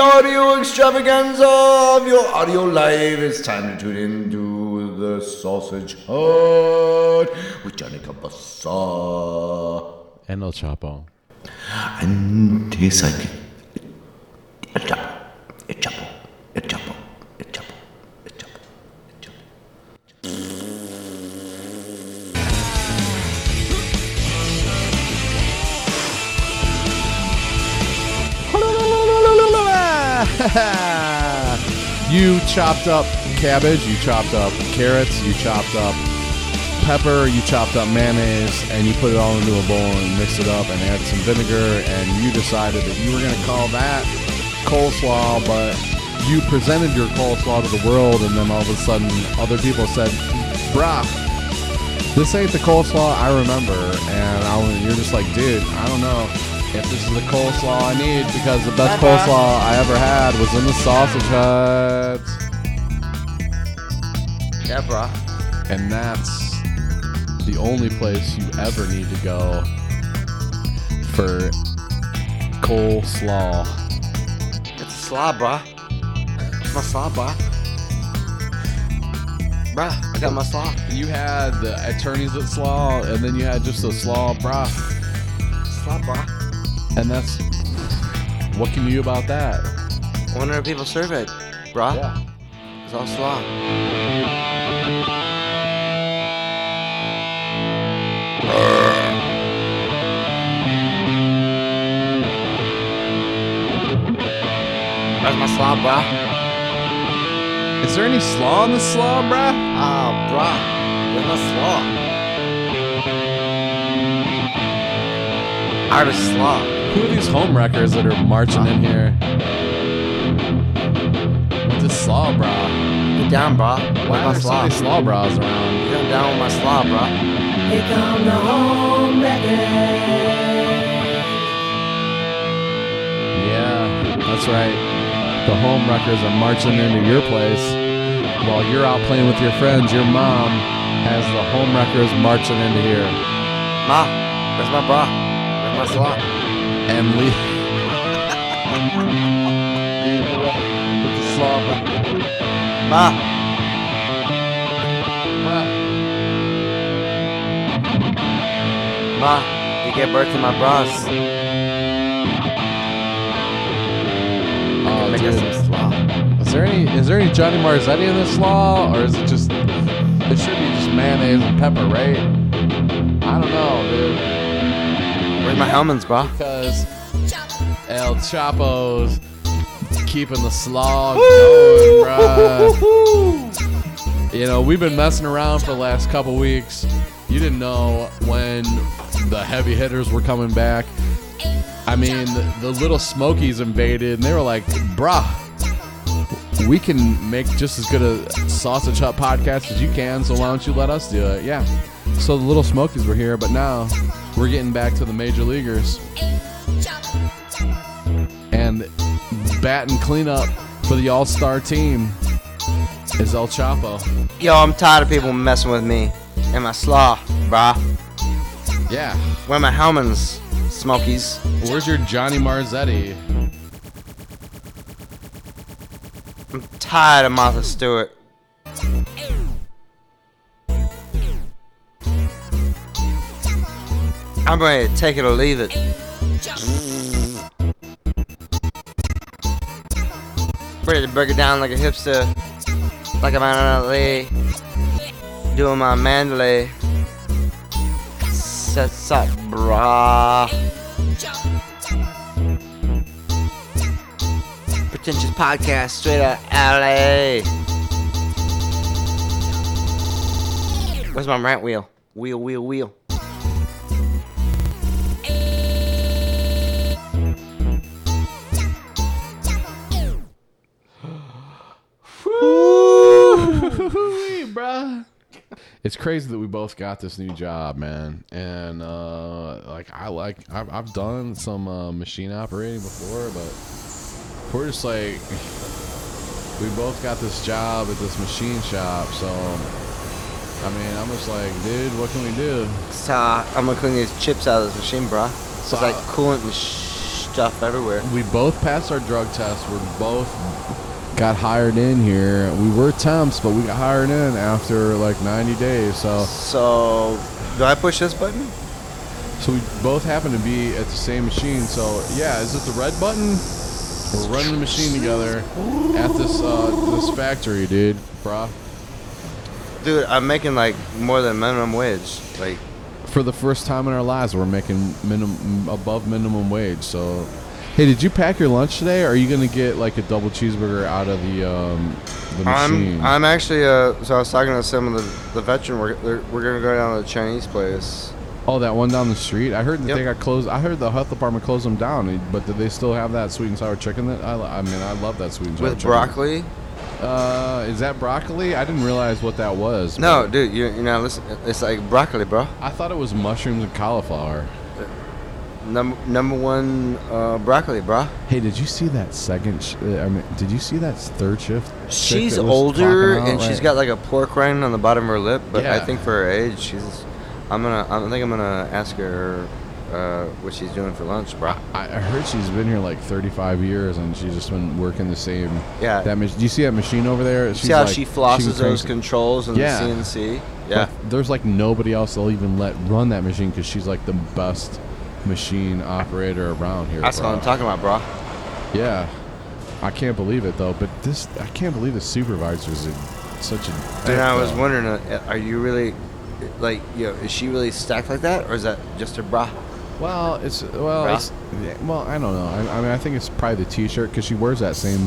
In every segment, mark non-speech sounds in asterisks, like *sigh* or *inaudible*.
audio extravaganza of your audio live. It's time to tune into the Sausage Hut with Johnny Cabasa And El Choppo. and his sidekick. Chopped up cabbage, you chopped up carrots, you chopped up pepper, you chopped up mayonnaise, and you put it all into a bowl and mixed it up and added some vinegar, and you decided that you were going to call that coleslaw, but you presented your coleslaw to the world, and then all of a sudden other people said, bruh, this ain't the coleslaw I remember. And I, you're just like, dude, I don't know if this is the coleslaw I need because the best coleslaw I ever had was in the sausage hut. Yeah, bro. And that's the only place you ever need to go for coleslaw. It's a slaw, bruh. It's my slaw, bruh. Bruh, I got my slaw. You had the attorneys at slaw, and then you had just the slaw, brah. Slaw, bruh. And that's what can you do about that? When are people serve it, bruh? Yeah. It's all slaw. That's my slaw, bruh. Is there any slaw in the slaw, bruh? Ah, bruh. Where's my slaw? Artist slaw. Who are these home wreckers that are marching in here? With this slaw bruh? Get down, bruh. Why Where's are my so slaw? many slaw bras around? Get down with my slaw, bruh. Here come the home wreckers. Yeah, that's right. The home wreckers are marching into your place while you're out playing with your friends. Your mom has the home wreckers marching into here. Ma, where's my bra? Where's my slaw? And Lee. *laughs* *laughs* with the slaw. Ma, ma, you gave birth to my bras. Oh, Make us some slaw. Is there any is there any Johnny Marzetti in this slaw, or is it just it should be just mayonnaise and pepper, right? I don't know, dude. Where's my Hellmann's, bro? Because El Choppo's keeping the slaw going, bruh. You know, we've been messing around for the last couple weeks. You didn't know when the heavy hitters were coming back. I mean, the, the little Smokies invaded, and they were like, bruh, we can make just as good a Sausage Hut podcast as you can, so why don't you let us do it? Yeah. So the little Smokies were here, but now we're getting back to the major leaguers. And batting cleanup for the All Star team is El Choppo. Yo, I'm tired of people messing with me and my slaw, bruh. Yeah. Where my Hellmann's, Smokies? Where's your Johnny Marzetti? I'm tired of Martha Stewart. I'm ready to take it or leave it. Ready to break it down like a hipster, like I'm out in LA, doing my Mandalay. Sets up, brah. Pretentious podcast straight out LA. Where's my rant wheel? Wheel, wheel, wheel. It's crazy that we both got this new job, man. And uh, like I like I've, I've done some uh, machine operating before, but we're just like we both got this job at this machine shop. So I mean, I'm just like, dude, what can we do? So I'm gonna clean these chips out of this machine, bro. So it's like coolant and stuff everywhere. we both passed our drug test. We're both got hired in here. We were temps, but we got hired in after like 90 days. So, So, do I push this button? so we both happen to be at the same machine. So, yeah, is it the red button? We're running the machine together at this uh, this factory, dude, bro. Dude, I'm making like more than minimum wage. Like, For the first time in our lives, we're making minimum above minimum wage. So, hey, did you pack your lunch today? Or are you gonna get like a double cheeseburger out of the um, the machine? I'm I'm actually uh. So I was talking to some of the the veteran. We're we're gonna go down to the Chinese place. Oh, that one down the street. I heard that Yep. they got closed. I heard the health department closed them down, but did they still have that sweet and sour chicken? That I, I mean, I love that sweet and sour With chicken. broccoli? Uh, is that broccoli? I didn't realize what that was. No, dude, you you know, listen, it's like broccoli, bro. I thought it was mushrooms and cauliflower. Number number one uh, broccoli, bro. Hey, did you see that second? Sh- uh, I mean, did you see that third shift? She's older and she's right? got like a pork rind on the bottom of her lip, but I think for her age, she's. I'm gonna. I think I'm gonna ask her uh, what she's doing for lunch, bro. I, I heard she's been here like 35 years and she's just been working the same. Yeah. That mach- do you see that machine over there? She's See how like- she flosses can those controls and Yeah. the CNC? Yeah. But there's like nobody else that'll even let run that machine because she's like the best machine operator around here. That's bro. what I'm talking about, bro. Yeah, I can't believe it though. But this, I can't believe the supervisor's a, such a. And I was wondering, uh, are you really, like, you know, is she really stacked like that, or is that just her bra? Well, it's well, Bra? it's, yeah, well, I don't know. I, I mean, I think it's probably the T-shirt because she wears that same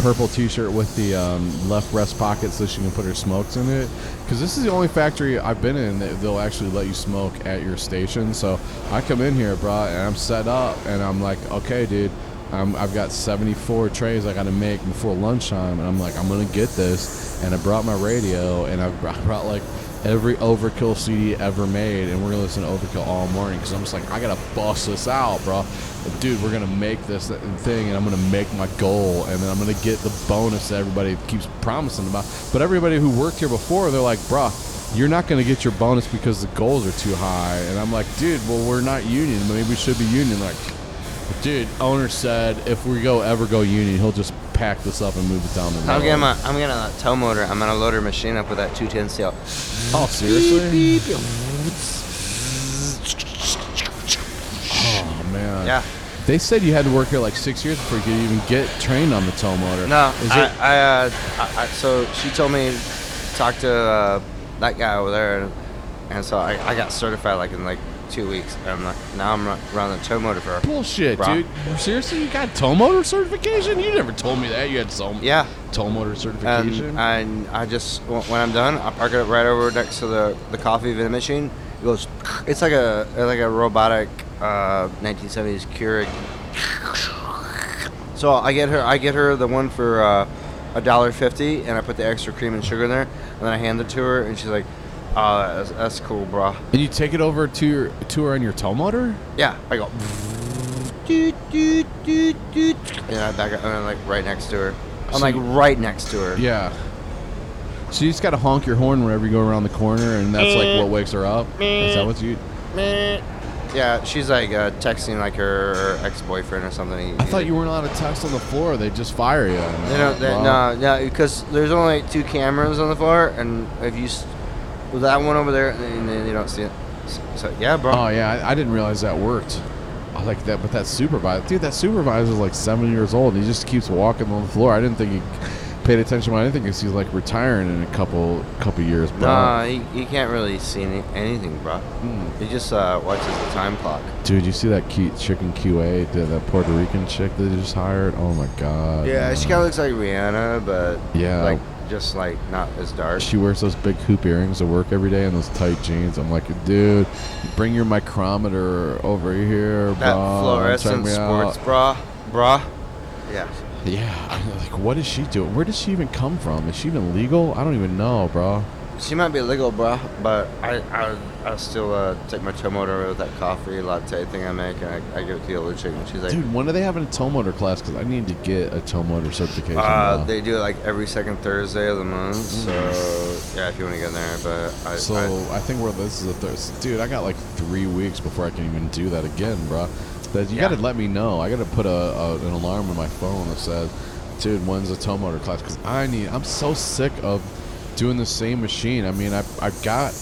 purple T-shirt with the um, left breast pocket so she can put her smokes in it. Because this is the only factory I've been in that they'll actually let you smoke at your station. So I come in here, bro, and I'm set up, and I'm like, okay, dude. I'm, I've got 74 trays I got to make before lunchtime, and I'm like, I'm gonna get this. And I brought my radio, and I brought, I *laughs* brought like every Overkill CD ever made, and we're gonna listen to Overkill all morning because I'm just like, I gotta bust this out, bro. Dude, we're gonna make this thing, and I'm gonna make my goal, and then I'm gonna get the bonus that everybody keeps promising about. But everybody who worked here before, they're like, bro. You're not to get your bonus because the goals are too high. And I'm like, dude, well, we're not union. Maybe we should be union. Like, dude, owner said if we go ever go union, he'll just pack this up and move it down the road. I'm gonna, I'm getting a tow motor. I'm gonna load her machine up with that 210 CL. Oh, seriously? Oh man. Yeah. They said you had to work here like six years before you could even get trained on the tow motor. No, Is I, it? I, uh, I, I, so she told me talk to uh, that guy over there, and, and so I, I got certified like in like two weeks. And I'm like, now I'm running the tow motor for her. Bullshit, Bro. dude. Seriously, you got tow motor certification? You never told me that. You had tow, Yeah, tow motor certification. and I, I just when when I'm done, I park it right over next to the, the coffee vending machine. It goes. *laughs* It's like a like a robotic uh, 1970s Keurig. So I get her I get her the one for uh, a dollar fifty, and I put the extra cream and sugar in there, and then I hand it to her, and she's like, "Oh, that's, that's cool, bro." and you take it over to your to her on your tow motor? Yeah, I go. Doot, doot, doot, doot, and I back up, and I'm like right next to her. I'm So like you- right next to her. Yeah. So you just gotta honk your horn whenever you go around the corner, and that's like what wakes her up. Is that what you? Yeah, she's like uh, texting like her, her ex-boyfriend or something. I thought you weren't allowed to text on the floor. They just fire you. They don't. They, Wow. No, no, because there's only two cameras on the floor, and if you s- with that one over there, and then you don't see it. So, yeah, bro. Oh yeah, I, I didn't realize that worked. I like that, but that supervisor, dude, that supervisor's like seven years old. And he just keeps walking on the floor. I didn't think he paid attention. I didn't think he's like retiring in a couple couple years. Bro. Nah, he, he can't really see any, anything, bro. He just uh, watches the time clock. Dude, you see that cute chicken QA, the, that Puerto Rican chick that they just hired? Oh my god. Yeah, she kind of looks like Rihanna, but Yeah. like just like not as dark. She wears those big hoop earrings to work every day and those tight jeans. I'm like, dude, bring your micrometer over here, that bro. fluorescent sports out. bra, bra. Yeah. Yeah, I'm like, what is she doing? Where does she even come from? Is she even legal? I don't even know, bro. She might be legal, bro, but I I I still uh, take my tow motor with that coffee latte thing I make, and I, I give it to the other chick, and she's like, Dude, when are they having a tow motor class? Because I need to get a tow motor certification. uh, now. they do it like every second Thursday of the month. So yeah, if you want to get in there, but I, Mm. so I, I, think we're this is a Thursday. Dude, I got like three weeks before I can even do that again, bro. that you Yeah. got to let me know. I got to put a, a an alarm on my phone that says, "Dude, when's the tow motor class?" Because I need. I'm so sick of doing the same machine. I mean, I I got.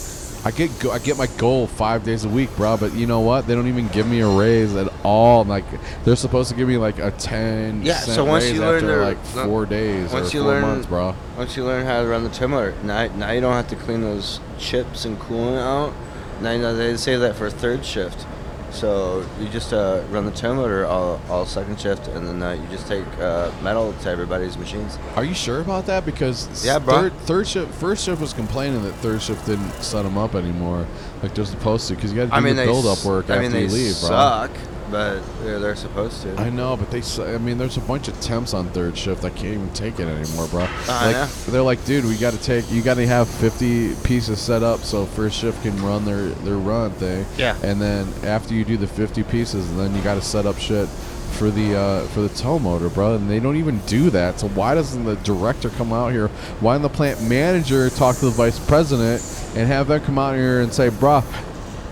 I get go, I get my goal five days a week, bro. But you know what? They don't even give me a raise at all. Like they're supposed to give me like a ten Yeah, so once you learn their- like four days once or you four learn- months, bro. Once you learn how to run the motor, now, now you don't have to clean those chips and coolant out. Now you know they say that for third shift. So you just uh, run the tow motor all, all second shift, and then uh, you just take uh, metal to everybody's machines. Are you sure about that? Because Yeah, bro. third, third shift, first shift was complaining that third shift didn't set them up anymore, like they're supposed to. Because you got to do I mean, the they build up s- work I after mean, they you leave, bro. suck, but they're, they're supposed to. I know, but they. I mean, there's a bunch of temps on third shift. I can't even take it anymore, bro. I like, know. They're like, dude, we got to take. You got to have 50 pieces set up so first shift can run their their run thing. Yeah. And then after you do the 50 pieces, then you got to set up shit for the uh, for the tow motor, bro. And they don't even do that. So why doesn't the director come out here? Why doesn't the plant manager talk to the vice president and have them come out here and say, bruh,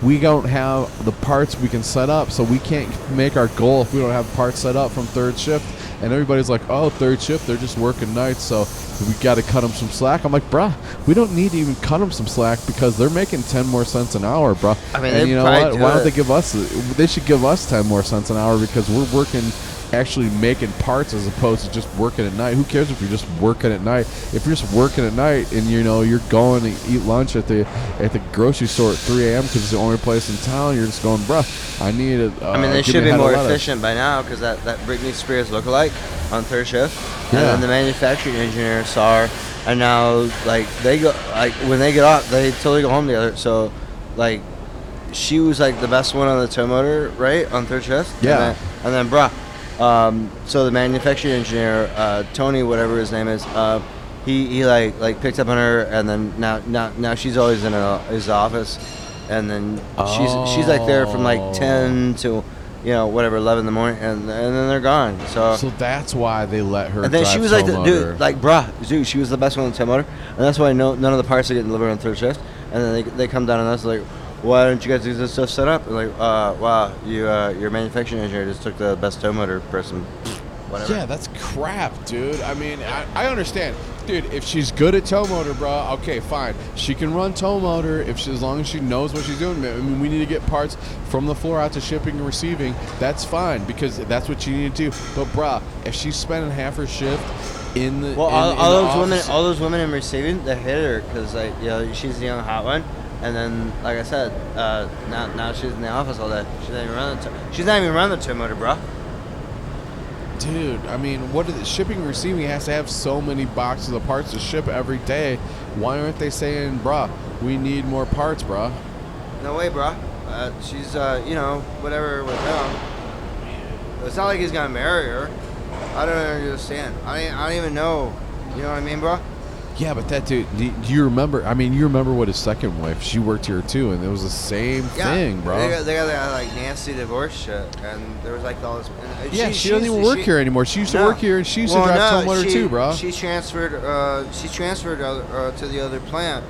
we don't have the parts we can set up, so we can't make our goal if we don't have parts set up from third shift. And everybody's like, "Oh, third shift, they're just working nights, so we got to cut them some slack." I'm like, "Bruh, we don't need to even cut them some slack because they're making ten more cents an hour, bruh." I mean, and you know what? do Why don't they give us? They should give us ten more cents an hour because we're working, actually making parts as opposed to just working at night. Who cares if you're just working at night? If you're just working at night and you know you're going to eat lunch at the at the grocery store at 3 a.m. because it's the only place in town, you're just going, bruh, I need it. Uh, I mean, they should be a head of more efficient by now because that, that Britney Spears lookalike on third shift, Yeah. and then the manufacturing engineer saw her, and now like they go like when they get off, they totally go home together. So, like, she was like the best one on the tow motor, right, on third shift. Yeah. And then, and then bruh, um, so the manufacturing engineer, uh, Tony, whatever his name is, uh, he, he like like picked up on her, and then now now now she's always in a, his office, and then she's she's like there from like Oh. ten to you know whatever eleven in the morning, and and then they're gone. So. So that's why they let her. and then she was like, the, dude, like, bruh, dude, she was the best one on the tow motor, and that's why no, none of the parts are getting delivered on third shift. And then they, they come down on us like, why don't you guys do this stuff set up? And like, uh, wow, you uh, your manufacturing engineer just took the best tow motor person, whatever. Yeah, that's crap, dude. I mean, I, I understand, dude. If she's good at tow motor, bro, okay, fine. She can run tow motor if she, as long as she knows what she's doing. I mean, we need to get parts from the floor out to shipping and receiving. That's fine because that's what you need to do. But, bruh, if she's spending half her shift in the Well, in, all, in all the those women, all those women in receiving, they hit her because like you know she's the young hot one, and then like I said, uh, now now she's in the office all day. She's not even running. The tow- she's not even running the tow motor, bro. Dude, I mean, what is? Shipping and receiving has to have so many boxes of parts to ship every day. Why aren't they saying, bruh, we need more parts, bruh? No way, bro. Uh, she's, uh, you know, whatever with him. It's not like he's gonna marry her. I don't understand. I ain't, I don't even know. You know what I mean, bro? Yeah, but that dude, do do you remember? I mean, you remember what his second wife? She worked here too, and it was the same thing, bro. They got, they got that like nasty divorce shit, and there was like all this. And yeah, she, doesn't even work she- here anymore. She used to No. work here, and she used Well, to drive no, motor she- too, bro. She transferred. Uh, she transferred uh, uh, to the other plant.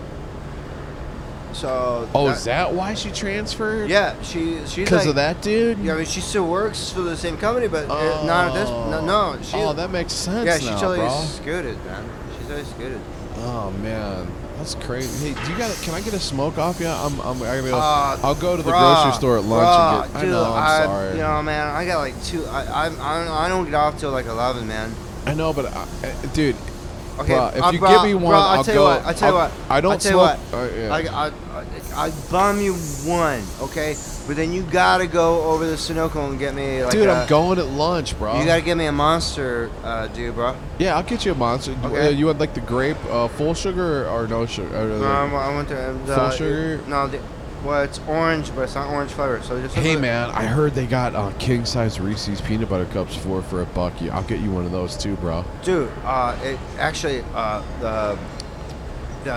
So. oh, is that why she transferred? Yeah, she she's because like, of that dude. Yeah, I mean, she still works for the same company, but uh, not at this. No, no she. oh, that makes sense Yeah, she now, totally bro. scooted, man. She's totally scooted. Oh man, that's crazy. Hey, do you got? Can I get a smoke off? you? I'm. I'm. I gotta go. Uh, I'll go to the bruh, grocery store at lunch bruh, and get. dude, I know. I'm I, sorry. You know, man, I got like two. I I, I, don't, I don't get off till like eleven, man. I know, but I, uh, dude. Okay, bruh, if uh, you give me one, I'll I'll tell go. you what. I'll tell you I'll- what. I don't I'll tell you smoke. what. uh, yeah. I, I, I, I bum you one, okay? But then you gotta go over to Sunoco and get me like Dude, i I'm going at lunch, bro. You gotta get me a monster, uh, dude, bro. Yeah, I'll get you a monster. Okay. uh, you want like the grape, uh, full sugar or, no sugar? Or, No, like- I'm- I went to uh, Full sugar? No, the, well, it's orange, but it's not orange flavor. So just hey man, I heard they got uh, king size Reese's peanut butter cups for for a buck. Yeah, I'll get you one of those too, bro. dude. Uh, it actually uh the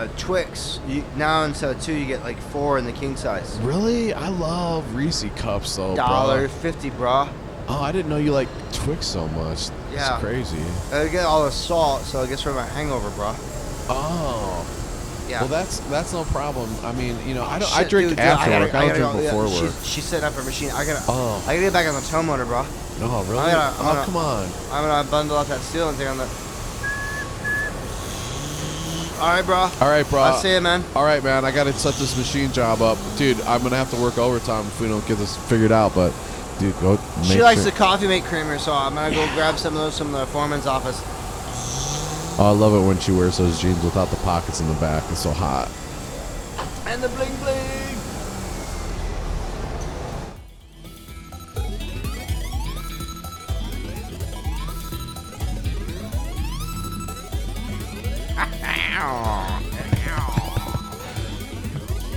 the Twix you, now instead of two you get like four in the king size. Really? I love Reese cups though, Dollar bro. fifty, bro. Oh, I didn't know you like Twix so much. Yeah. It's crazy. I get all the salt, so gets rid of my hangover, bro. Oh. Yeah. Well, that's that's no problem. I mean, you know, I don't. I drink dude, dude, after gotta- work. I, don't drink go- before yeah, work. She, she's setting up her machine. I gotta. Oh. I gotta get back on the tow motor, bro. No, really? I gotta- I'm oh, gonna- come on. I'm gonna bundle up that steel and take on the. All right, bro. All right, bro. I'll see you, man. All right, man. I gotta set this machine job up, dude. I'm gonna have to work overtime if we don't get this figured out. But, dude, go. She likes sure- the coffee mate creamer, so I'm gonna go grab some of those from the foreman's office. Oh, I love it when she wears those jeans without the pockets in the back. It's so hot. And the bling bling.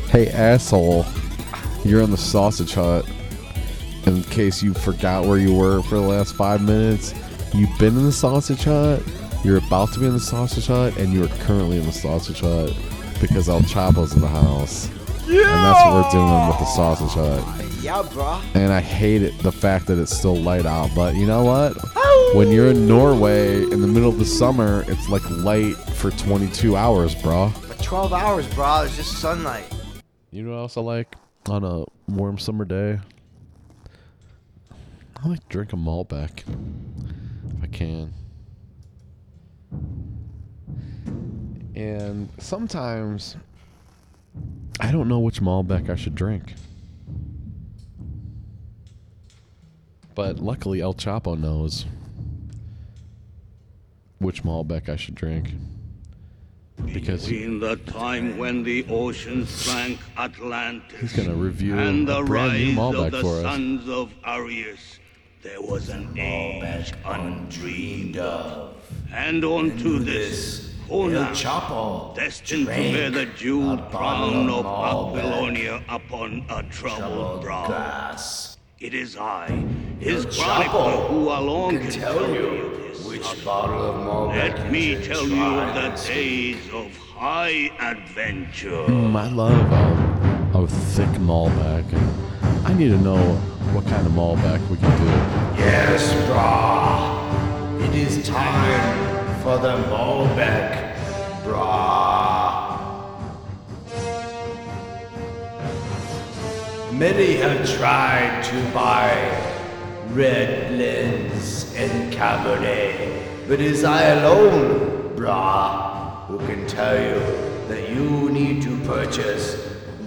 Hey, asshole. You're in the sausage hut. In case you forgot where you were for the last five minutes, you've been in the sausage hut, you're about to be in the sausage hut, and you are currently in the sausage hut because El Choppo's in the house. And that's what we're doing with the sausage hut. Yeah, bro. And I hate it, the fact that it's still light out. But you know what? When you're in Norway in the middle of the summer, it's like light for 22 hours, bro. But 12 hours, bro. It's just sunlight. You know what else I like on a warm summer day? I like to drink a Malbec if I can. And sometimes I don't know which Malbec I should drink. But luckily El Choppo knows which Malbec I should drink. Because In the time when the oceans drank Atlantis He's gonna review and a the brand new rise Malbec of the for us. sons of Aryas, there was an age undreamed of. And unto this, El Conan, destined to bear the jeweled crown of of Malbec. Babylonia upon a troubled troubled brow. glass. It is I, his El chronicler, who alone can can tell you this. which bottle of Malbec Let me you tell you of the days of high adventure. Mm, I love a, a thick Malbec. And I need to know what kind of Malbec we can do. Yes, brah. It is time for the Malbec, brah. Many have tried to buy red blends and Cabernet, but it is I alone, brah, who can tell you that you need to purchase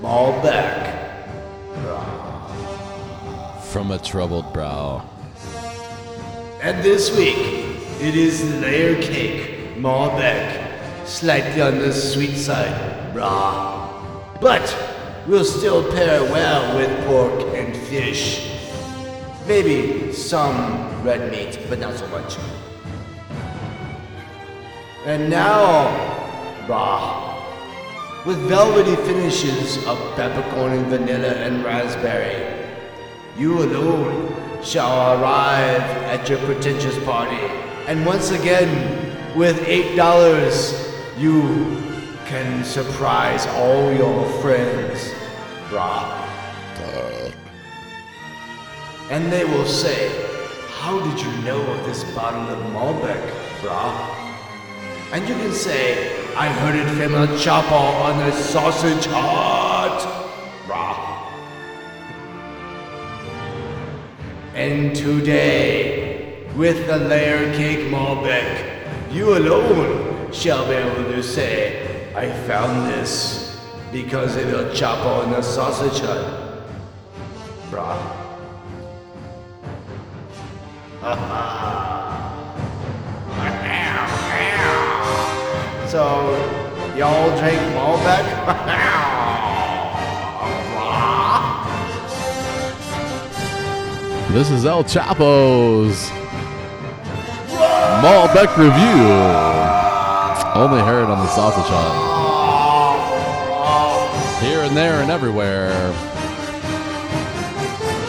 Malbec. Bra? From a troubled brow. And this week, it is layer cake, Malbec, slightly on the sweet side, brah. But will still pair well with pork and fish. Maybe some red meat, but not so much. And now, brah, with velvety finishes of peppercorn and vanilla and raspberry, you alone shall arrive at your pretentious party. And once again, with eight dollars, you can surprise all your friends, And they will say, How did you know of this bottle of Malbec, brah? And you can say, I heard it from a Choppo on a sausage hut, brah. And today, with the layer cake Malbec, you alone shall be able to say, I found this because of El Choppo and the sausage hut. Brah. so, y'all drink Malbec? *laughs* This is El Choppo's Malbec review. Only heard on the Sausage Hut. Here and there and everywhere.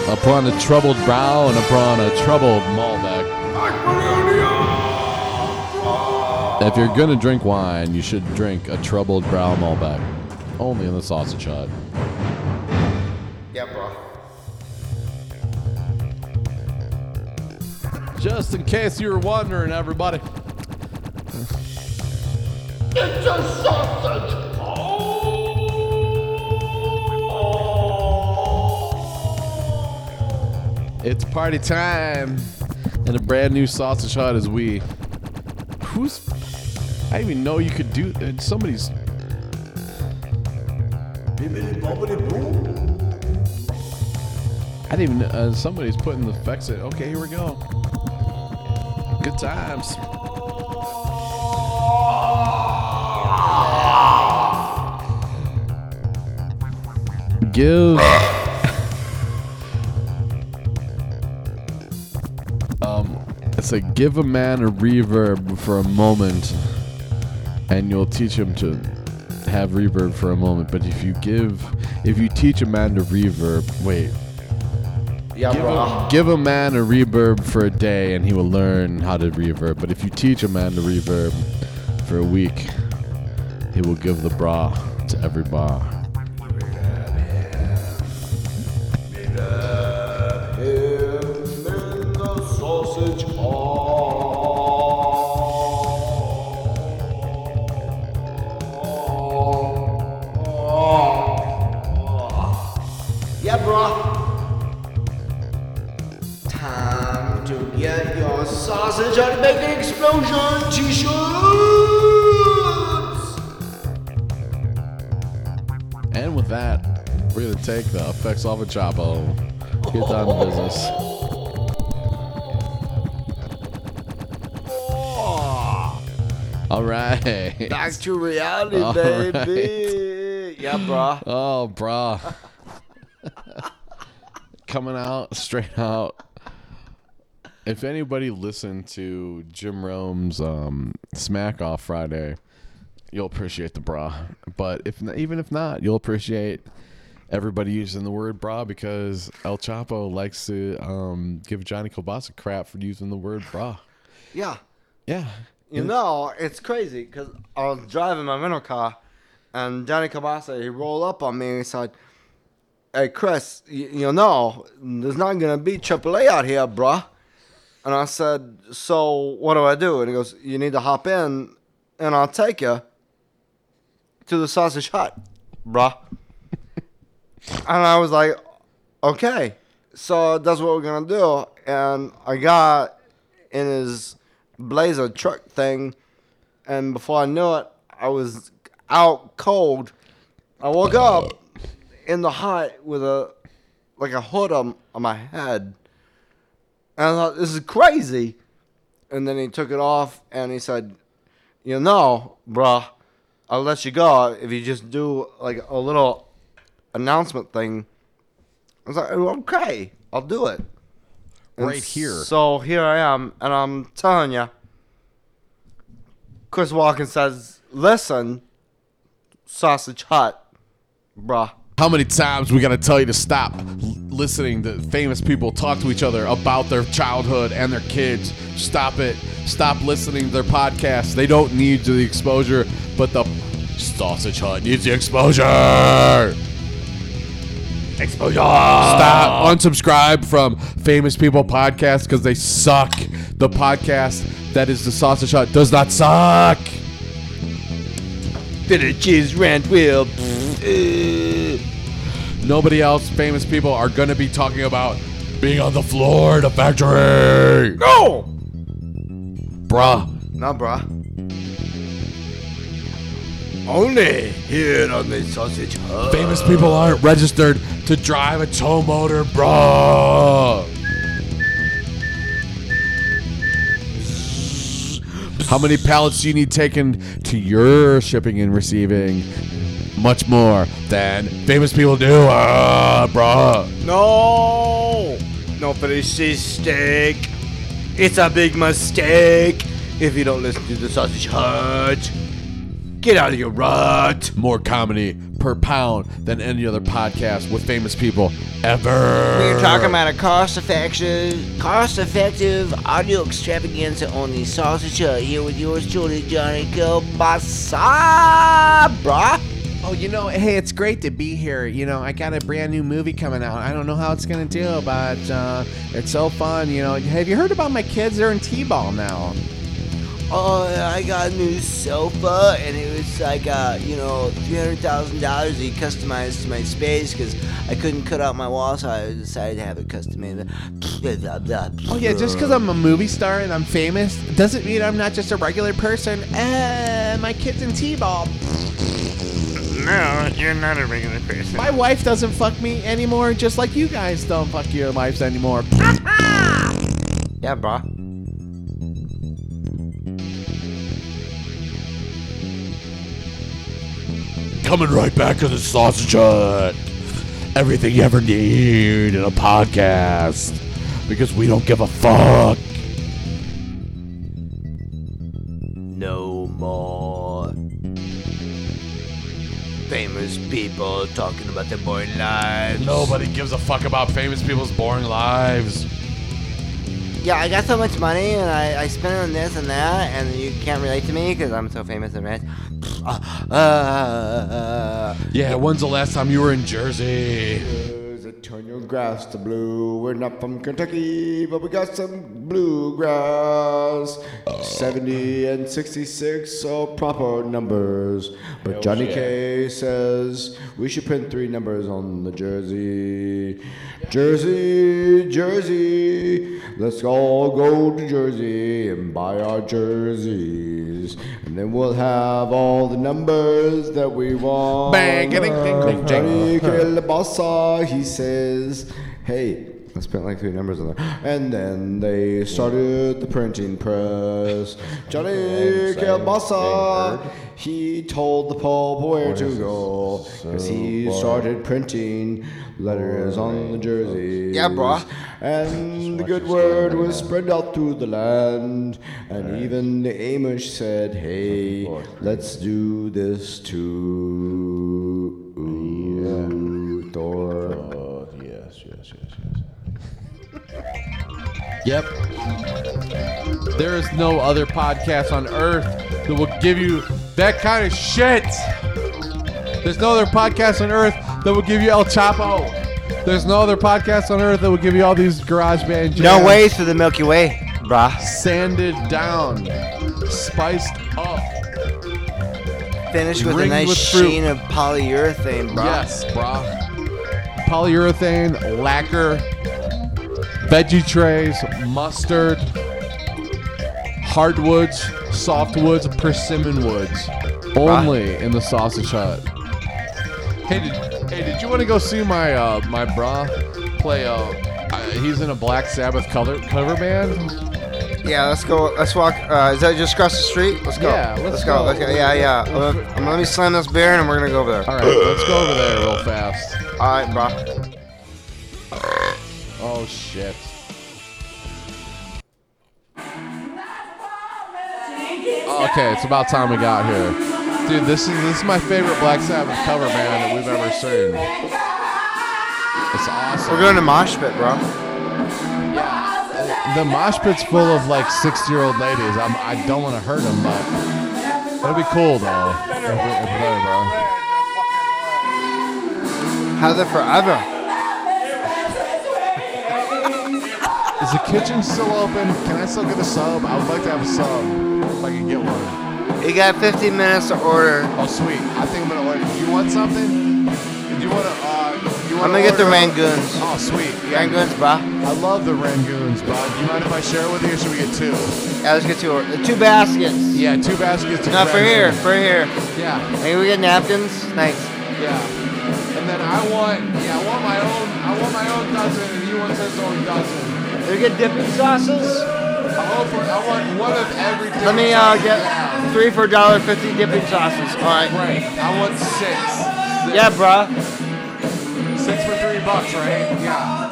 Upon a troubled brow and upon a troubled Malbec. If you're gonna drink wine, you should drink a troubled brow Malbec. Only in the Sausage Hut. Yeah, bro. Just in case you were wondering, everybody. It's party time, and a brand new sausage hut is we. Who's? I didn't even know you could do. Somebody's. I didn't even. Uh, somebody's putting the effects in. Okay, here we go. Good times. Give. It's like give a man a reverb for a moment, and you'll teach him to have reverb for a moment. But if you give, if you teach a man to reverb, wait, Yeah, Give a, give a man a reverb for a day and he will learn how to reverb. But if you teach a man to reverb for a week, he will give the bra to every bar. Choppo. Get down to business. All right. Back to reality, All baby. Yeah, bro. Oh, brah. Coming out, straight out. If anybody listened to Jim Rome's um, Smack Off Friday, you'll appreciate the bra. But if even if not, you'll appreciate everybody using the word bra because El Choppo likes to um, give Johnny Kilbasa crap for using the word bra. Yeah. Yeah. You know, it's crazy because I was driving my rental car, and Johnny Cabasa he rolled up on me and he said, "Hey Chris, you, you know there's not gonna be AAA out here, bruh." And I said, "So what do I do?" And he goes, "You need to hop in, and I'll take you to the sausage hut, bruh." And I was like, "Okay." So that's what we're gonna do. And I got in his blazer truck thing, and before I knew it, I was out cold. I woke up in the hot with a like a hood on, on my head, and I thought this is crazy. And then he took it off, and he said, "You know, bruh, I'll let you go if you just do like a little announcement thing." I was like, oh, "Okay, I'll do it." And Right here. So here I am, and I'm telling you, Chris Walken says, "Listen, Sausage Hut, bruh." How many times we gotta tell you to stop listening to famous people talk to each other about their childhood and their kids? Stop it. Stop listening to their podcasts. They don't need the exposure, but the Sausage Hut needs the exposure. Exposure. Stop. Unsubscribe from famous people Podcast because they suck. The podcast that is the Sausage Hut does not suck. Did a cheese rant wheel. Nobody else, famous people, are gonna be talking about being on the floor at a factory. No, Bruh. no, bruh. Only here on the sausage hut. Famous people aren't registered to drive a tow motor, bruh. How many pallets do you need taken to your shipping and receiving? Much more than famous people do, uh, bruh. No, no finish this steak. It's a big mistake if you don't listen to the Sausage Hut. Get out of your rut. More comedy per pound than any other podcast with famous people ever. We're talking about a cost-effective, cost-effective audio extravaganza on the Sausage Hut. Here with yours truly, Johnny Kilbasa, bruh. Oh, you know, hey, it's great to be here. You know, I got a brand new movie coming out. I don't know how it's gonna do, but uh, it's so fun. You know, have you heard about my kids? They're in T-ball now. Oh, I got a new sofa, and it was like, uh, you know, three hundred thousand dollars. He customized to my space because I couldn't cut out my wall, so I decided to have it custom made. Oh yeah, just because I'm a movie star and I'm famous doesn't mean I'm not just a regular person. Uh, my kids in T-ball. No, you're not a regular person. My wife doesn't fuck me anymore, just like you guys don't fuck your wives anymore. *laughs* Yeah, bro. Coming right back to the sausage hut. Everything you ever need in a podcast. Because we don't give a fuck. No more famous people talking about their boring lives. Nobody gives a fuck about famous people's boring lives. Yeah, I got so much money and I, I spent it on this and that, and you can't relate to me because I'm so famous and rich. Uh, Yeah, when's the last time you were in Jersey? Turn your grass to blue. We're not from Kentucky, but we got some bluegrass. 70 and 66 are proper numbers. But Johnny K says we should print three numbers on the jersey. Jersey, Jersey. Let's all go to Jersey and buy our jerseys. And then we'll have all the numbers that we want. Bang, ding, ding, ding, ding. Johnny Kilbasa, he says, hey, I spent like three numbers on there. And then they started the printing press. *laughs* Johnny Kilbasa, he told the Pope where to go. Because he started printing letters on the jerseys. Yeah, bro. And the good word was spread out through the land. And even the Amish said, hey, let's do this too. Ooh, Thor. Yep. There is no other podcast on earth that will give you that kind of shit. There's no other podcast on earth that will give you El Choppo. There's no other podcast on earth that will give you all these garage band jams. no ways to the Milky Way, brah. Sanded down, spiced up. Finished with a nice with sheen of polyurethane, brah. Yes, brah. Polyurethane, lacquer, veggie trays, mustard, hardwoods, softwoods, persimmon woods. Only in the sausage hut. Hey, did, hey, did you want to go see my uh, my bra play? Uh, uh, he's in a Black Sabbath cover cover band. Yeah, let's go. Let's walk. Uh, is that just across the street? Let's go. Yeah, let's go. go. Let's go. Yeah, yeah. Uh, um, let me slam this beer and we're gonna go over there. All right, let's go over there real fast. All right, brah. Oh shit. Okay, it's about time we got here. Dude, this is this is my favorite Black Sabbath cover band that we've ever seen. It's awesome. We're going to mosh pit, bro. the mosh pit's full of like 60 year old ladies. I'm, I don't want to hurt them, but it'll be cool though. If if we're there, bro. How's it forever? Is the kitchen still open? Can I still get a sub? I would like to have a sub if I can get one. You got 15 minutes to order. Oh, sweet. I think I'm gonna order. You want something? Do you want to? Uh, you I'm gonna get the Rangoons. Oh, sweet. Yeah, Rangoons, bro. I love the Rangoons, bud. Do you mind if I share it with you, or should we get two? Yeah, let's get two. or- Two baskets. Yeah, two baskets. Not for here. For here. Yeah, Maybe we get napkins. Thanks. yeah. And then I want, yeah, I want my own. I want my own dozen, and he wants his own dozen. Did we get dipping sauces? I hope for, I want one of every. Let me uh, get three for $1.50 dipping sauces. All right. Right. I want six. Yeah, bro. Six for three bucks, right? Yeah.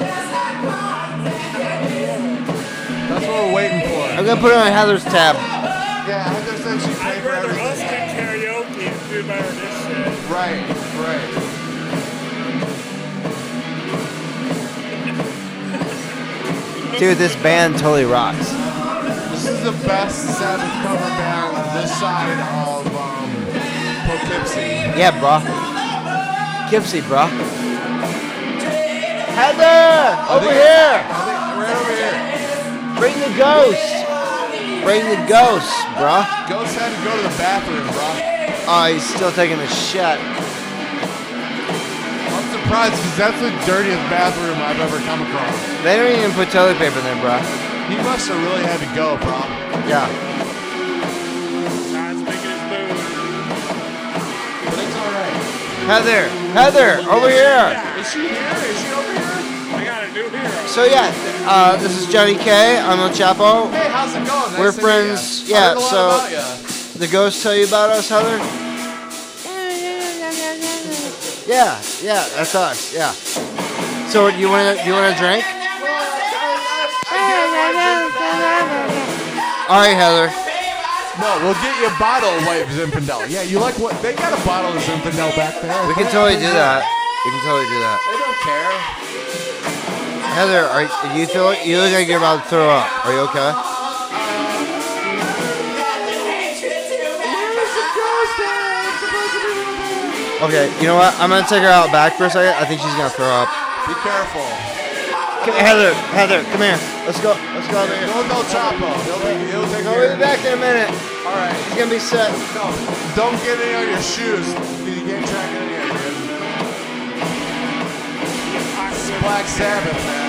That's what we're waiting for. I'm gonna put it on Heather's tab. Yeah, Heather said she'd pay I'd for rather us everything. do karaoke and do better than this shit. Right, right. Dude, this band totally rocks. This is the best Sabbath cover band this side of um, Poughkeepsie. Yeah, bro. Gypsy, bro. Heather! Over here! I think right over here. Bring the ghost! Bring the ghost, bro. Ghost had to go to the bathroom, bro. Oh, he's still taking a shit. I'm surprised because that's the dirtiest bathroom I've ever come across. They don't even put toilet paper in there, bro. He must have really had to go, bro. Yeah. God's making his move. But it's all right. Heather, Heather, over here. Is she here? Is she over here? I got a new hero. So yeah, uh, this is Johnny K. I'm El Choppo. Hey, how's it going? Nice We're to meet friends. ya. Yeah, I a lot so- about ya. The ghost tell you about us, Heather? Yeah, yeah, that's us. Yeah. So you want to you want to drink? All right, Heather. No, we'll get you a bottle of white Zinfandel. Yeah, you like what? They got a bottle of Zinfandel back there. We can totally do that. We can totally do that. They don't care. Heather, are you feel you look like you're about to throw up? Are you okay? Okay, you know what? I'm gonna take her out back for a second. I think she's gonna throw up. Be careful. Come, Heather, Heather, come here. Let's go. Let's go over here. Go with Choppo. He'll, be, he'll take I'll be back in a minute. All right. He's gonna be set. No, don't get any on your shoes. You can't track it in here. It's Black Sabbath, man.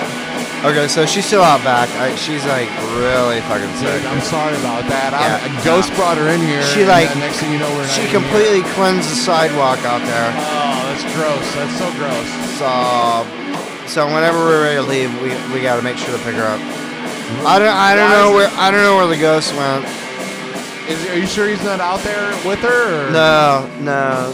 Okay, so she's still out back. I, she's like really fucking sick. Dude, I'm sorry about that. Yeah. a ghost brought her in here. She and uh, like then next thing you know, we're she completely cleansed the sidewalk out there. Oh, that's gross. That's so gross. So, so whenever we're ready to leave, we, we got to make sure to pick her up. I don't I don't know where I don't know where the ghost went. Is, are you sure he's not out there with her? Or? No, no.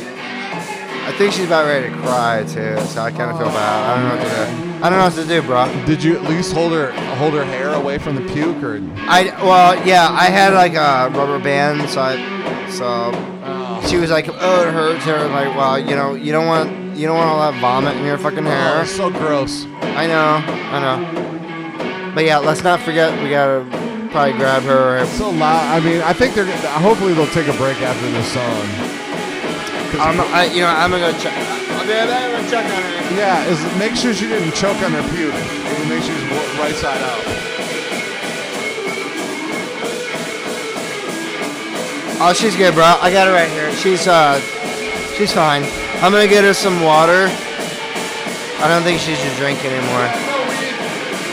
I think she's about ready to cry too, so I kind of feel bad. I don't know what to do. I don't know what to do, bro. Did you at least hold her hold her hair away from the puke, or? I well, yeah, I had like a rubber band, so I, so oh. she was like, oh, it hurts her. Like, well, you know, you don't want you don't want all that vomit in your fucking Oh, hair. it's so gross. I know, I know. But yeah, let's not forget we gotta probably grab her. It's so loud. I mean, I think they're. Hopefully, they'll take a break after this song. I'm, I, you know, I'm gonna go check. I'll be right back. I'm check on her. yeah, is make sure she didn't choke on her puke. Make sure she's right side out. Oh, she's good, bro. I got her right here. She's uh, she's fine. I'm gonna get her some water. I don't think she should drink anymore. No, we need,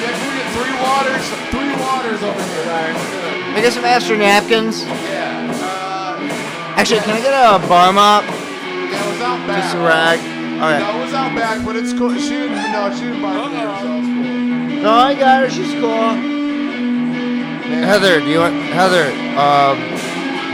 yeah, we get three waters. Three waters over here. Right. I get some extra napkins. Yeah. Uh, Actually, can I get a bar mop? yeah, it was. Just a rag. No, Okay. it was out back, but it's cool. She didn't. No, she didn't bark at her, so it's cool. No, I got her. She's cool. Heather, do you want Heather? Um,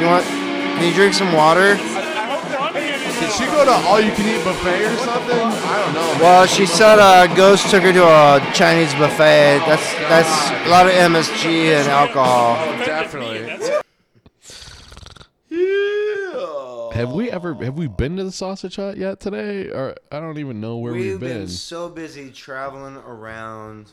you want? Can you drink some water? I hope they're under you. Did she go to all you can eat buffet or something? I don't know. Well, she said uh, Ghost took her to a Chinese buffet. That's that's a lot of MSG and alcohol. Definitely. Have we ever have we been to the sausage hut yet today? Or I don't even know where we've, We've been. been so busy traveling around,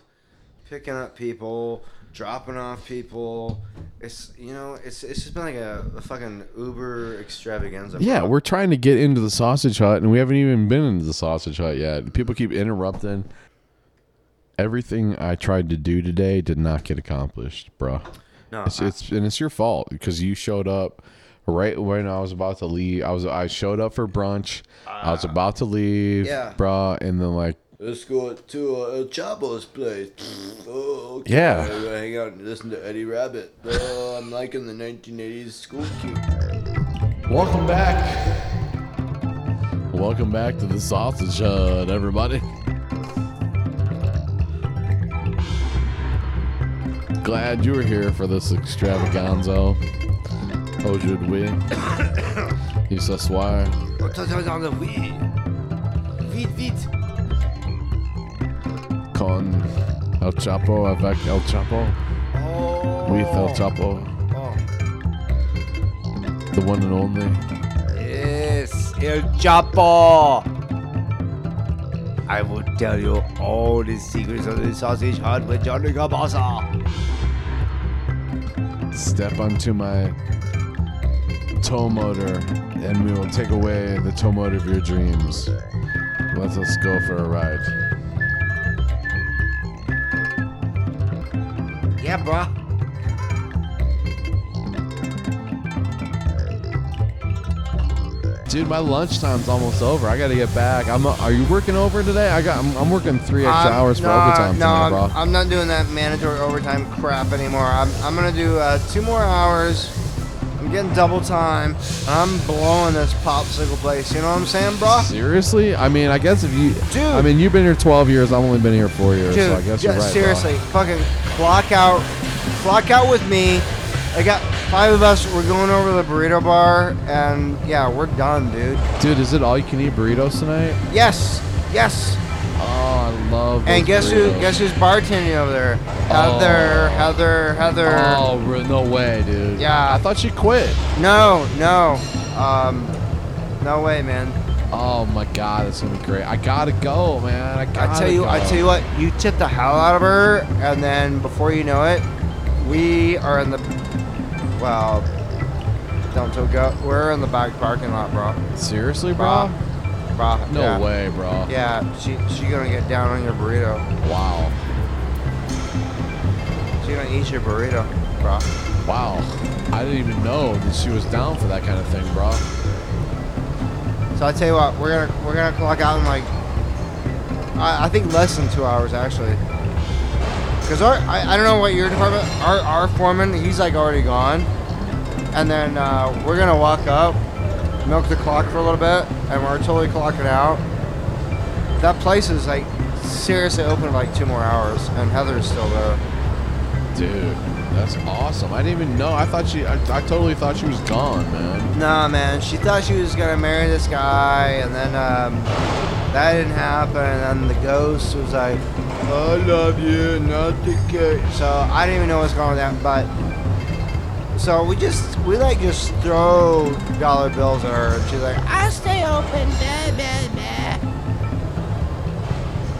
picking up people, dropping off people. It's you know, it's it's just been like a, a fucking Uber extravaganza. yeah, we're trying to get into the sausage hut and we haven't even been into the sausage hut yet. People keep interrupting. Everything I tried to do today did not get accomplished, bro. no, It's, I- it's and it's your fault because you showed up right when I was about to leave. I was I showed up for brunch. I was about to leave, Yeah. bruh, and then like Let's go to uh, El Choppo's place. Oh, okay. Yeah. I'm gonna hang out and listen to Eddie Rabbitt. Oh, I'm liking the 1980s school cute. Welcome back. Welcome back to the sausage hut, everybody. Glad you were here for this extravaganza. Aujourd'hui. Il s'asseoir. Vite, vite. Con El Choppo avec El Choppo. Oh. With El Choppo. Oh. The one and only. Yes, El Choppo. I will tell you all the secrets of the sausage hut with Johnny Cabasa. Step onto my tow motor and we will take away the tow motor of your dreams. Let us go for a ride. Yeah, bruh. dude. My lunchtime's almost over. I got to get back. I'm. A, are you working over today? I got. I'm, I'm working three extra um, hours for nah, overtime. No, nah, I'm, I'm, not doing that mandatory overtime crap anymore. I'm. I'm gonna do uh, two more hours I'm getting double time. I'm blowing this popsicle place. You know what I'm saying, bro? Seriously? I mean, I guess if you. Dude. I mean, you've been here 12 years. I've only been here four years, Dude, so I guess yeah, you're right. bro. seriously, fucking clock out, clock out with me. I got five of us. We're going over to the burrito bar, and yeah, we're done, dude. Dude, is it all you can eat burritos tonight? Yes, yes. Oh, I love. And guess who? Guess who's bartending over there? Heather, Heather, Heather. Oh, no way, dude. Yeah. I thought she quit. No, no, um, no way, man. Oh my god, it's gonna be great. I gotta go, man. I gotta I tell you, go. I tell you what. You tip the hell out of her, and then before you know it, we are in the well. Don't go. We're in the back parking lot, bro. Seriously, bro? Bro, No yeah. way, bro. Yeah, she she gonna get down on your burrito. Wow. She gonna eat your burrito, bro. Wow. I didn't even know that she was down for that kind of thing, bro. So I tell you what, we're gonna we're gonna clock out in like I, I think less than two hours actually. Cause our I, I don't know what your department our our foreman he's like already gone, and then uh, we're gonna walk up, milk the clock for a little bit, and we're totally clocking out. That place is like seriously open for like two more hours, and Heather's still there. Dude, that's awesome. I didn't even know. I thought she. I, I totally thought she was gone, man. Nah, man. She thought she was gonna marry this guy, and then um, that didn't happen. And then the ghost was like, "I love you, not the kid." So I didn't even know what's going on with that, but so we just we like just throw dollar bills at her, and she's like, "I stay open." Blah, blah, blah.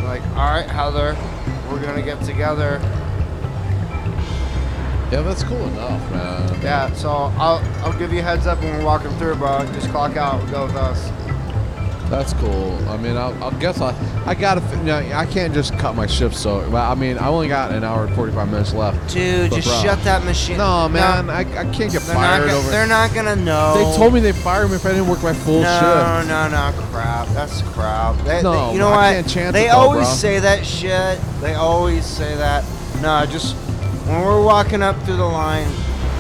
Like, all right, Heather, we're gonna get together. Yeah, that's cool enough, man. Yeah, so I'll I'll give you a heads up when we're walking through, bro. Just clock out, go with us. That's cool. I mean, I'll, I'll guess I, I gotta. You know, I can't just cut my shift so. I mean, I only got an hour and forty-five minutes left. Dude, But just bro, shut that machine. No, man, I, I can't get they're fired gonna, over. they're not gonna know. They told me they fired me if I didn't work my full no, shift. No, no, no, crap. That's crap. They, No, they- you know I what? can't they it always bro. say that shit. They always say that. No, just when we're walking up through the line,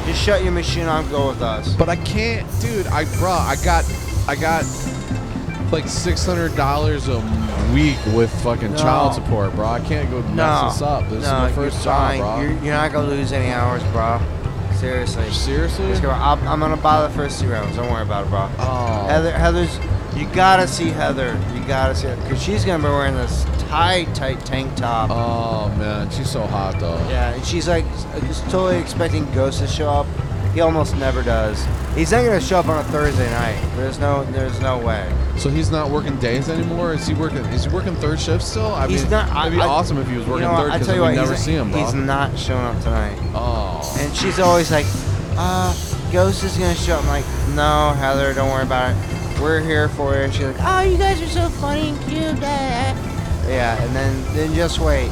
just shut your machine off. Go with us. But I can't, dude. I bro, I got, I got like six hundred dollars a week with fucking No. child support, bro. I can't go mess No, this up. This no, is my first job, bro. You're, you're not gonna lose any hours, bro. Seriously. Seriously? I'm, I'm gonna buy the first two rounds. Don't worry about it, bro. Oh. Heather, Heather's. You gotta see Heather. You gotta see her because she's gonna be wearing this tight, tight tank top. Oh man, she's so hot though. Yeah, and she's like just totally expecting ghosts to show up. He almost never does. He's not gonna show up on a Thursday night. There's no, there's no way. So he's not working days anymore. Is he working? Is he working third shift still? I he's mean, not. It'd be I- awesome if he was you working know third because we you what, never see him, bro. He's not showing up tonight. Oh. And she's always like, uh, Ghost is gonna show up. I'm like, no, Heather, don't worry about it. We're here for you. And she's like, oh, you guys are so funny and cute. blah." Yeah, and then then just wait.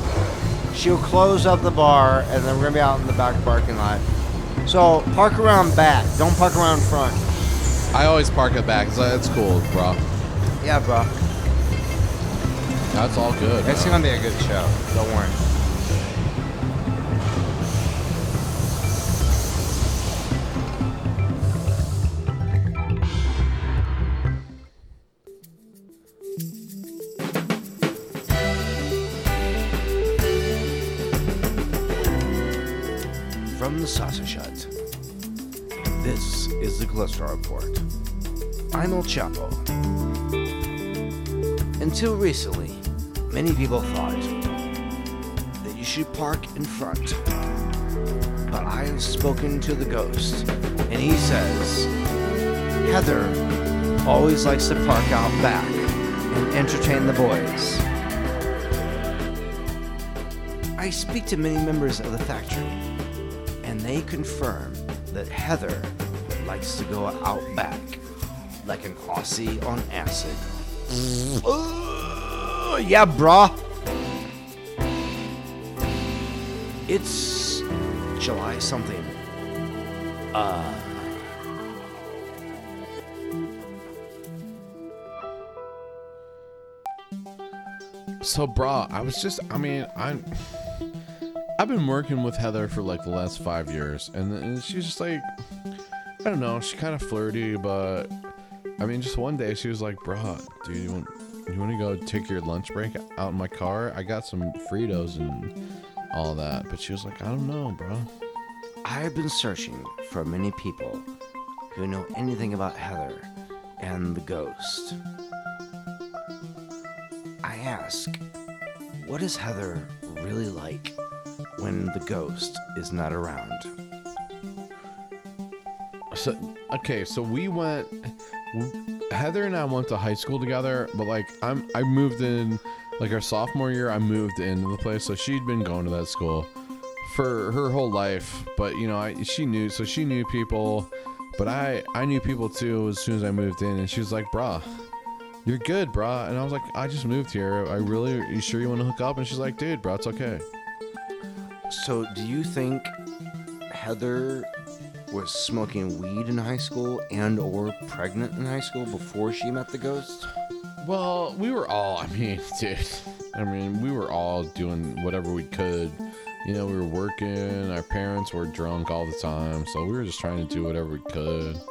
She'll close up the bar, and then we're gonna be out in the back parking lot. So park around back. Don't park around front. I always park it back. So that's cool, bro. Yeah, bro. That's all good. It's man. gonna be a good show. Don't worry. The Report. I'm El Choppo. Until recently, many people thought that you should park in front. But I have spoken to the ghost, and he says Heather always likes to park out back and entertain the boys. I speak to many members of the factory, and they confirm that Heather likes to go out back like an Aussie on acid. Uh, yeah, brah. It's July something. Uh. So, brah, I was just, I mean, I'm. I've been working with Heather for like the last five years, and she's just like, I don't know, she's kind of flirty, but I mean, just one day she was like, bra, dude, you want, you want to go take your lunch break out in my car? I got some Fritos and all that. But she was like, I don't know, bro. I've been searching for many people who know anything about Heather and the ghost. I ask, what is Heather really like when the ghost is not around? So okay, so we went. Heather and I went to high school together, but like I'm, I moved in, like our sophomore year, I moved into the place. So she'd been going to that school for her whole life, but you know, I she knew, so she knew people, but I I knew people too as soon as I moved in, and she was like, "Brah, you're good, brah," and I was like, "I just moved here. I really, you sure you want to hook up?" And she's like, "Dude, bro, it's okay." So, do you think Heather was smoking weed in high school and or pregnant in high school before she met the ghost? Well, we were all, *laughs* I mean, dude, I mean, we were all doing whatever we could. You know, we were working, our parents were drunk all the time, so we were just trying to do whatever we could.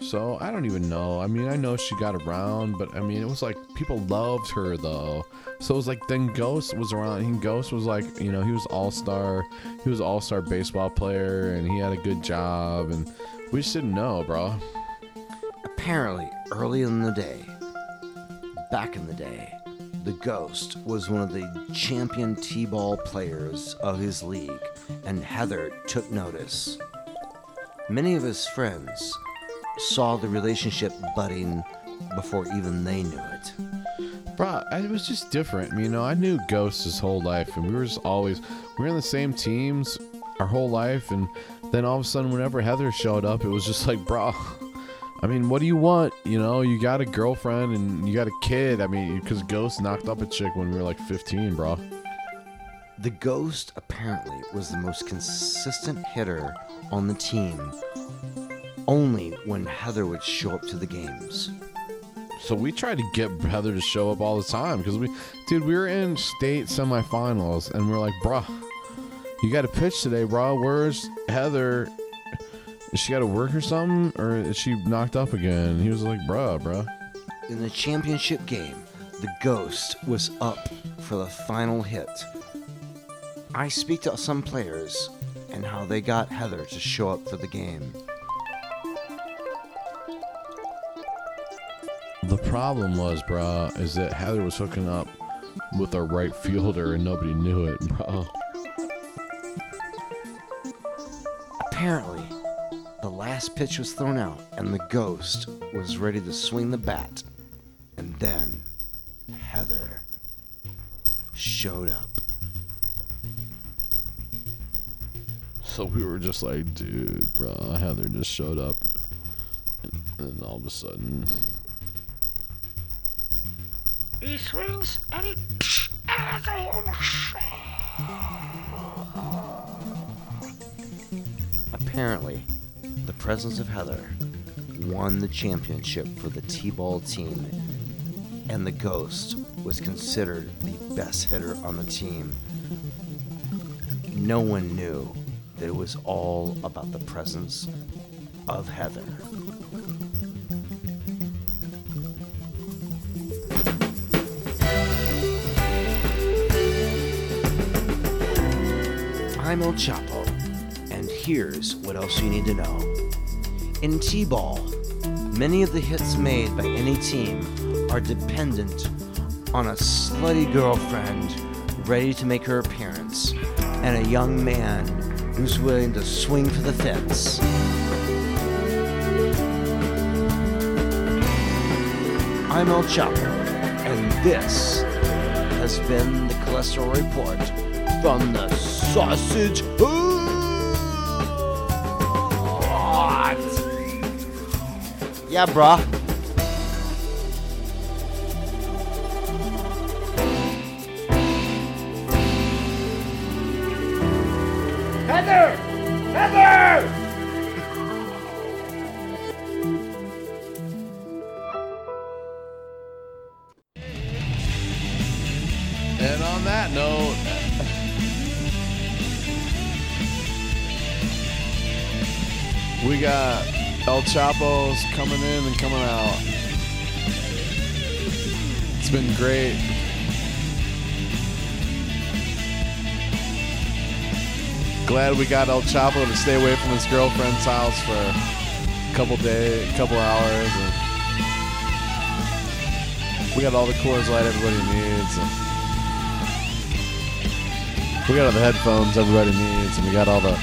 So I don't even know. I mean, I know she got around, but I mean, it was like people loved her though. So it was like then Ghost was around. And Ghost was like, you know, he was all star. He was all star baseball player, and he had a good job, and we just didn't know, bro. Apparently, early in the day, back in the day, the Ghost was one of the champion T ball players of his league, and Heather took notice. Many of his friends saw the relationship budding before even they knew it. Bro, it was just different. You know, I knew Ghost his whole life, and we were just always we were in the same teams our whole life, and then all of a sudden, whenever Heather showed up, it was just like, bro. I mean, what do you want? You know, you got a girlfriend and you got a kid. I mean, because Ghost knocked up a chick when we were like 15, bro. The Ghost apparently was the most consistent hitter on the team, only when Heather would show up to the games. So we tried to get Heather to show up all the time because we, dude, we were in state semifinals and we are like, bro, you got to pitch today, bro. Where's Heather? Is she got to work or something, or is she knocked up again? He was like, bruh, bruh. In the championship game, the Ghost was up for the final hit. I speak to some players and how they got Heather to show up for the game. The problem was, bruh, is that Heather was hooking up with a right fielder and nobody knew it, bro. Apparently, the last pitch was thrown out and the ghost was ready to swing the bat. And then Heather showed up. So we were just like, dude, bro, Heather just showed up. And, and all of a sudden. He swings and he. Apparently, the presence of Heather won the championship for the T ball team, and the Ghost was considered the best hitter on the team. No one knew that it was all about the presence of Heather. I'm El Choppo, and here's what else you need to know. In T ball, many of the hits made by any team are dependent on a slutty girlfriend ready to make her appearance and a young man who's willing to swing for the fence. I'm El Choppo, and this has been the Cholesterol Report from the Sausage Hut. Yeah, brah. Choppo's coming in and coming out. It's been great. Glad we got El Choppo to stay away from his girlfriend's house for a couple day, couple hours. And we got all the Coors Light everybody needs. And we got all the headphones everybody needs, and we got all the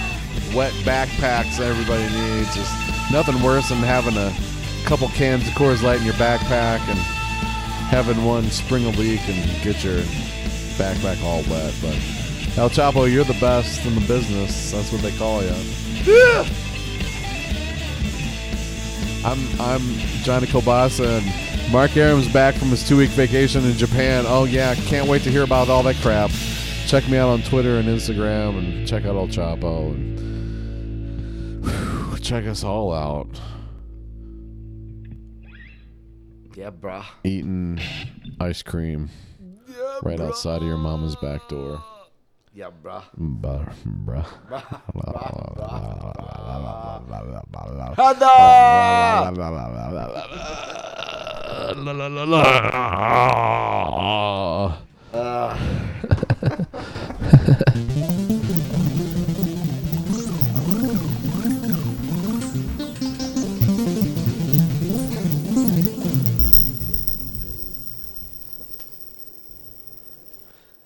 wet backpacks everybody needs. Just nothing worse than having a couple cans of Coors Light in your backpack and having one spring a leak and get your backpack all wet. But El Choppo, you're the best in the business. That's what they call you. I'm I'm Johnny Kobasa and Mark Aram's back from his two week vacation in Japan. Oh yeah, can't wait to hear about all that crap. Check me out on Twitter and Instagram and check out El Choppo and check us all out. Yeah, bruh. Eating ice cream yeah, right bruh. outside of your mama's back door. Yeah, bruh. Bruh, bruh. *laughs* Hada! *laughs*